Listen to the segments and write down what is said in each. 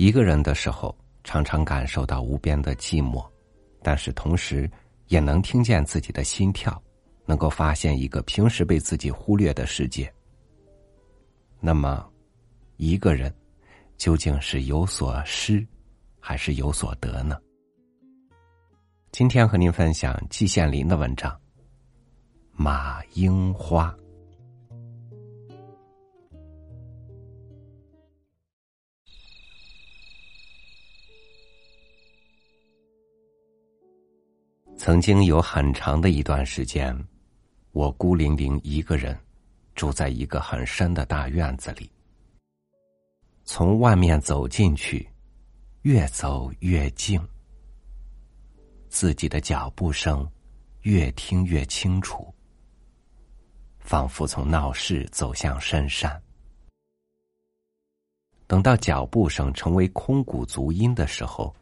一个人的时候，常常感受到无边的寂寞，但是同时也能听见自己的心跳，能够发现一个平时被自己忽略的世界。那么，一个人究竟是有所失，还是有所得呢？今天和您分享季羡林的文章《马樱花》。曾经有很长的一段时间，我孤零零一个人。住在一个很深的大院子里，从外面走进去，越走越静，自己的脚步声越听越清楚，仿佛从闹市走向深山。等到脚步声成为空谷足音的时候，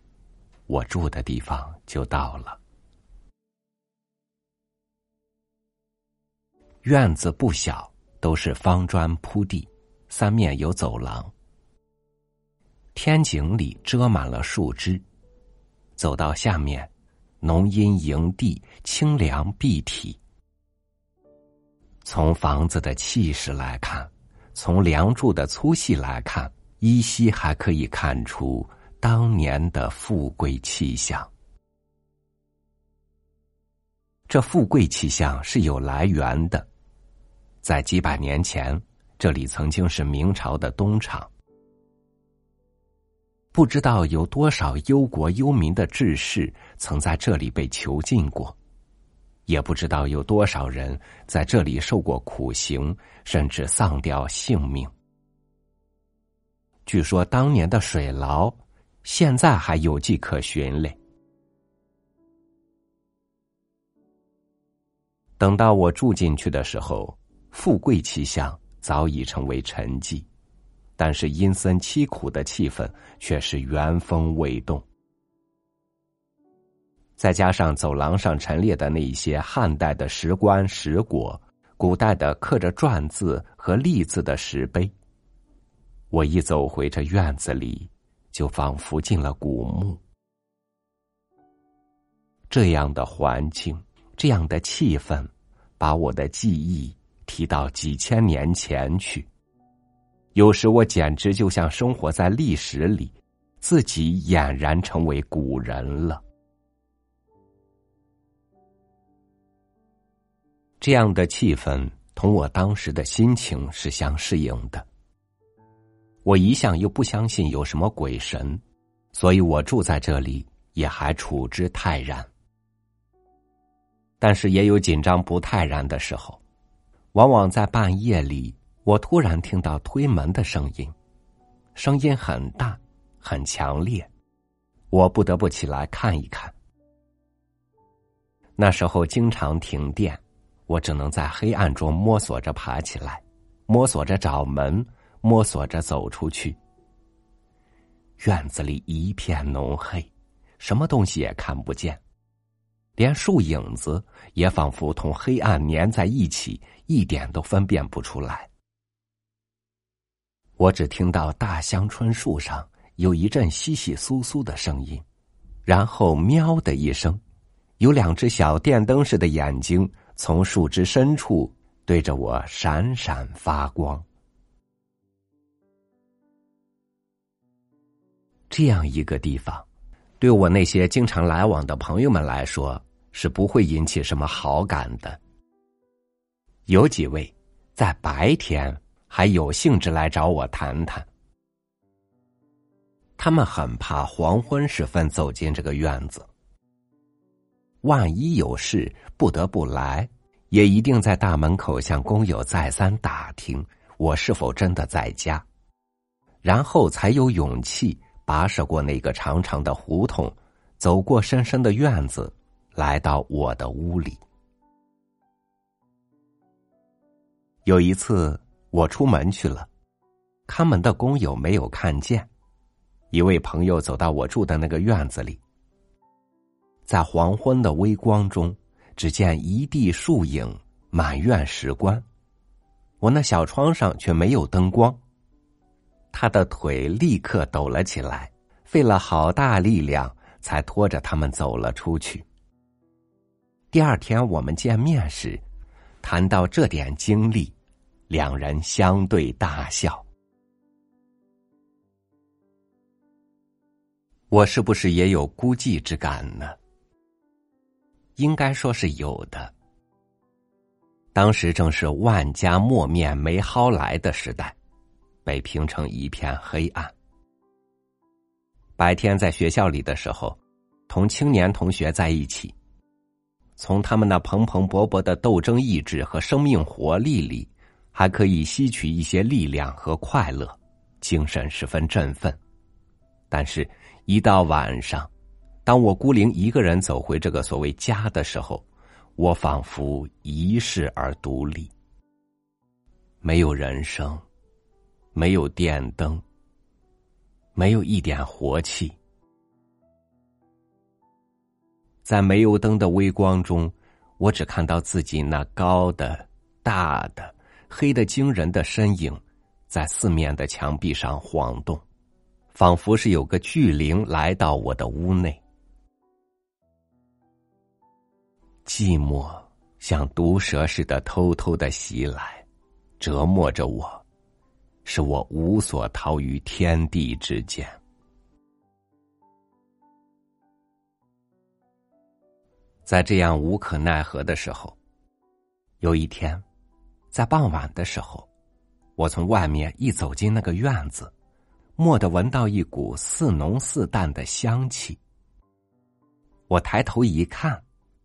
我住的地方就到了。院子不小。都是方砖铺地，三面有走廊，天井里遮满了树枝。走到下面，浓荫营地，清凉蔽体。从房子的气势来看，从梁柱的粗细来看，依稀还可以看出当年的富贵气象。这富贵气象是有来源的。在几百年前，这里曾经是明朝的东厂。不知道有多少忧国忧民的志士曾在这里被囚禁过，也不知道有多少人在这里受过苦刑，甚至丧掉性命。据说当年的水牢，现在还有迹可循嘞。等到我住进去的时候。富贵气象早已成为沉寂，但是阴森凄苦的气氛却是原封未动。再加上走廊上陈列的那一些汉代的石棺石椁，古代的刻着篆字和隶字的石碑，我一走回这院子里，就仿佛进了古墓。这样的环境，这样的气氛，把我的记忆。提到几千年前去，有时我简直就像生活在历史里，自己俨然成为古人了。这样的气氛同我当时的心情是相适应的。我一向又不相信有什么鬼神，所以我住在这里也还处之泰然。但是也有紧张不泰然的时候。往往在半夜里，我突然听到推门的声音，声音很大，很强烈，我不得不起来看一看。那时候经常停电，我只能在黑暗中摸索着爬起来，摸索着找门，摸索着走出去。院子里一片浓黑，什么东西也看不见。连树影子也仿佛同黑暗粘在一起，一点都分辨不出来。我只听到大香椿树上有一阵窸窸窣窣的声音，然后“喵”的一声，有两只小电灯似的眼睛从树枝深处对着我闪闪发光。这样一个地方，对我那些经常来往的朋友们来说。是不会引起什么好感的。有几位在白天还有兴致来找我谈谈，他们很怕黄昏时分走进这个院子，万一有事不得不来，也一定在大门口向工友再三打听我是否真的在家，然后才有勇气跋涉过那个长长的胡同，走过深深的院子。来到我的屋里。有一次，我出门去了，看门的工友没有看见。一位朋友走到我住的那个院子里，在黄昏的微光中，只见一地树影，满院石棺。我那小窗上却没有灯光。他的腿立刻抖了起来，费了好大力量才拖着他们走了出去。第二天我们见面时，谈到这点经历，两人相对大笑。我是不是也有孤寂之感呢？应该说是有的。当时正是万家磨面没蒿来的时代，北平城一片黑暗。白天在学校里的时候，同青年同学在一起，从他们那蓬蓬勃勃的斗争意志和生命活力里，还可以吸取一些力量和快乐，精神十分振奋。但是。一到晚上，当我孤零一个人走回这个所谓家的时候，我仿佛遗世而独立，没有人声，没有电灯，没有一点活气，在煤油灯的微光中，我只看到自己那高的、大的、黑的惊人的身影，在四面的墙壁上晃动。仿佛是有个巨灵来到我的屋内，寂寞像毒蛇似的偷偷的袭来，折磨着我，使我无所逃于天地之间。在这样无可奈何的时候，有一天，在傍晚的时候，我从外面一走进那个院子。蓦地闻到一股似浓似淡的香气。我抬头一看，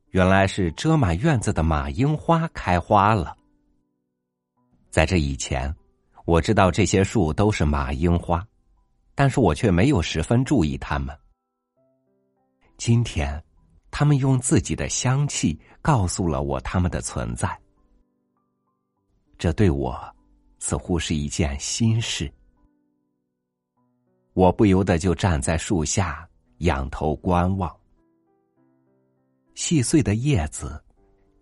原来是遮满院子的马樱花开花了。在这以前，我知道这些树都是马樱花，但是我却没有十分注意它们。今天，他们用自己的香气告诉了我他们的存在，这对我似乎是一件新事。我不由得就站在树下，仰头观望。细碎的叶子，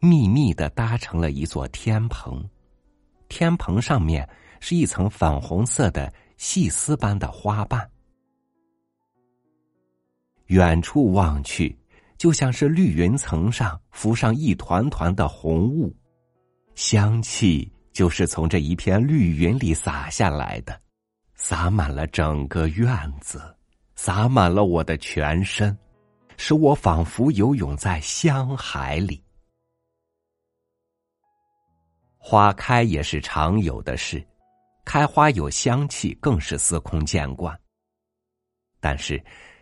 密密的搭成了一座天棚，天棚上面是一层粉红色的细丝般的花瓣。远处望去，就像是绿云层上浮上一团团的红雾，香气就是从这一片绿云里洒下来的。洒满了整个院子，洒满了我的全身，使我仿佛游泳在香海里。花开也是常有的事，开花有香气更是司空见惯。但是，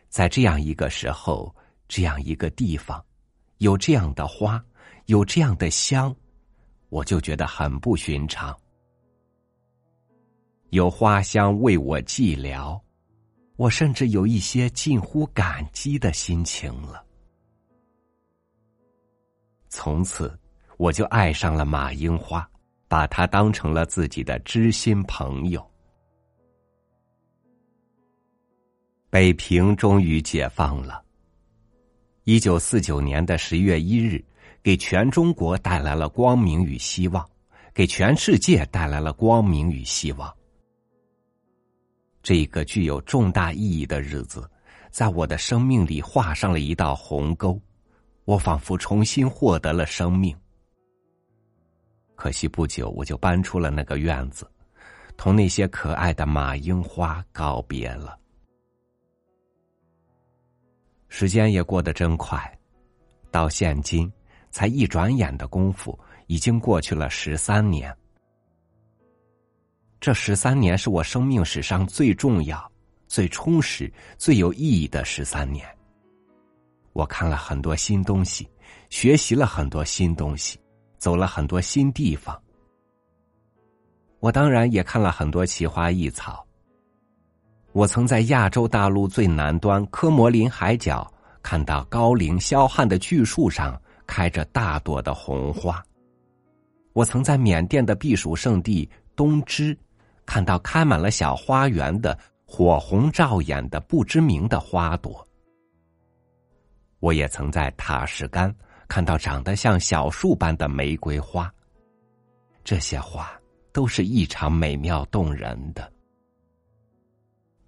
在这样一个时候，这样一个地方，有这样的花，有这样的香，我就觉得很不寻常。有花香为我寂寥，我甚至有一些近乎感激的心情了。从此，我就爱上了马樱花，把它当成了自己的知心朋友。北平终于解放了。一九四九年的十月一日，给全中国带来了光明与希望，给全世界带来了光明与希望。这个具有重大意义的日子，在我的生命里画上了一道鸿沟，我仿佛重新获得了生命。可惜不久我就搬出了那个院子，同那些可爱的马樱花告别了。时间也过得真快，到现今才一转眼的功夫，已经过去了十三年。这十三年是我生命史上最重要、最充实、最有意义的十三年。我看了很多新东西，学习了很多新东西，走了很多新地方。我当然也看了很多奇花异草。我曾在亚洲大陆最南端科摩林海角看到高龄霄汉的巨树上开着大朵的红花。我曾在缅甸的避暑胜地东芝。看到开满了小花园的火红照眼的不知名的花朵，我也曾在塔什干看到长得像小树般的玫瑰花，这些花都是异常美妙动人的。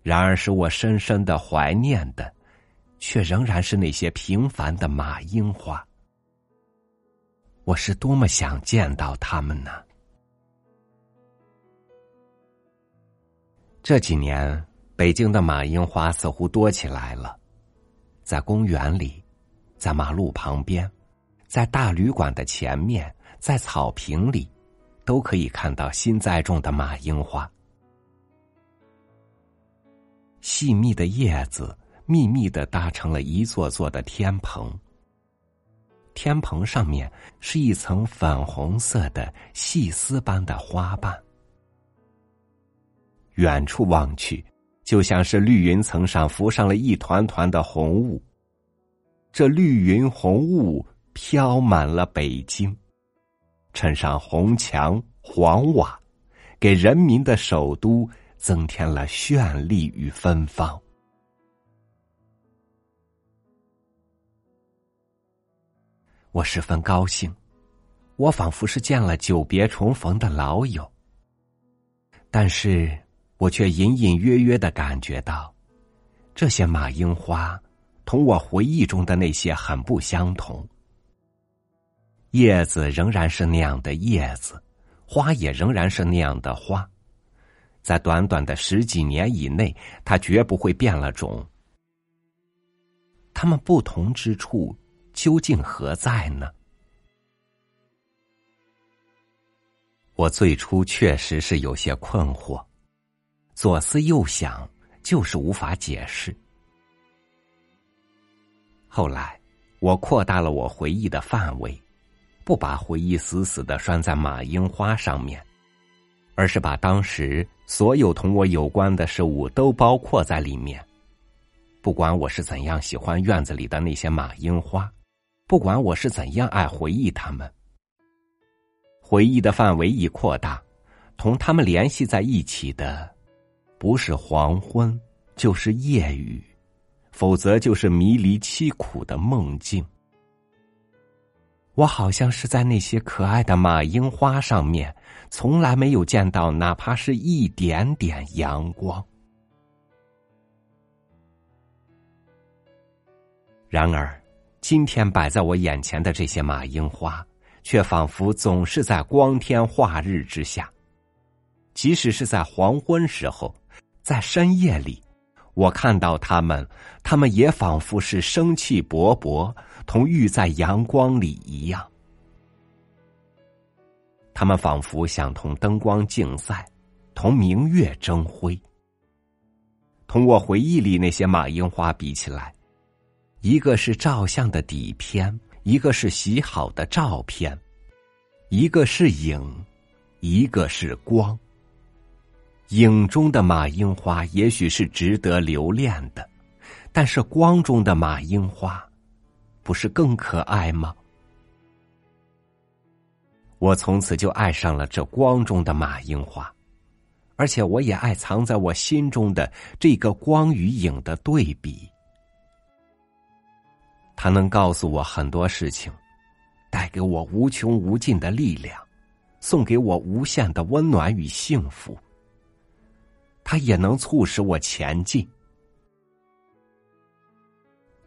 然而，使我深深的怀念的，却仍然是那些平凡的马樱花。我是多么想见到他们呢！这几年，北京的马樱花似乎多起来了，在公园里，在马路旁边，在大旅馆的前面，在草坪里，都可以看到新栽种的马樱花。细密的叶子密密的搭成了一座座的天棚，天棚上面是一层粉红色的细丝般的花瓣。远处望去，就像是绿云层上浮上了一团团的红雾。这绿云红雾飘满了北京，衬上红墙黄瓦，给人民的首都。增添了绚丽与芬芳。我十分高兴，我仿佛是见了久别重逢的老友。但是我却隐隐约约的感觉到，这些马樱花同我回忆中的那些很不相同。叶子仍然是那样的叶子，花也仍然是那样的花。在短短的十几年以内，它绝不会变了种。它们不同之处究竟何在呢？我最初确实是有些困惑，左思右想，就是无法解释。后来，我扩大了我回忆的范围，不把回忆死死的拴在马樱花上面。而是把当时所有同我有关的事物都包括在里面，不管我是怎样喜欢院子里的那些马樱花，不管我是怎样爱回忆他们，回忆的范围一扩大，同他们联系在一起的，不是黄昏，就是夜雨，否则就是迷离凄苦的梦境。我好像是在那些可爱的马樱花上面，从来没有见到哪怕是一点点阳光。然而，今天摆在我眼前的这些马樱花，却仿佛总是在光天化日之下，即使是在黄昏时候，在深夜里。我看到他们，他们也仿佛是生气勃勃，同浴在阳光里一样。他们仿佛想同灯光竞赛，同明月争辉。同我回忆里那些马樱花比起来，一个是照相的底片，一个是洗好的照片，一个是影，一个是光。影中的马樱花也许是值得留恋的，但是光中的马樱花，不是更可爱吗？我从此就爱上了这光中的马樱花，而且我也爱藏在我心中的这个光与影的对比。它能告诉我很多事情，带给我无穷无尽的力量，送给我无限的温暖与幸福。它也能促使我前进。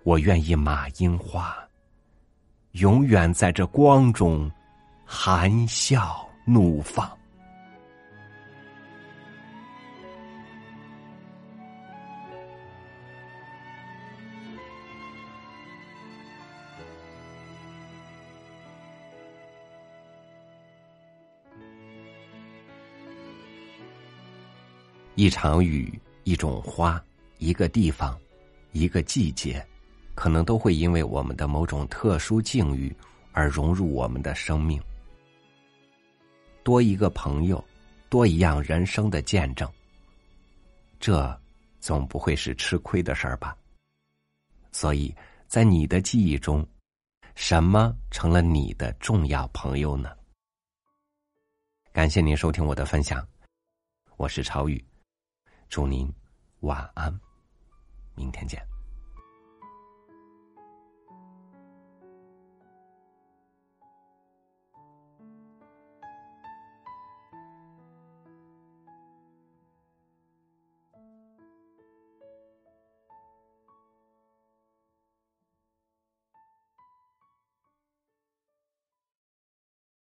我愿意马樱花永远在这光中含笑怒放。一场雨，一种花，一个地方，一个季节，可能都会因为我们的某种特殊境遇而融入我们的生命。多一个朋友，多一样人生的见证，这总不会是吃亏的事儿吧？所以在你的记忆中，什么成了你的重要朋友呢？感谢您收听我的分享，我是朝雨。祝您晚安，明天见。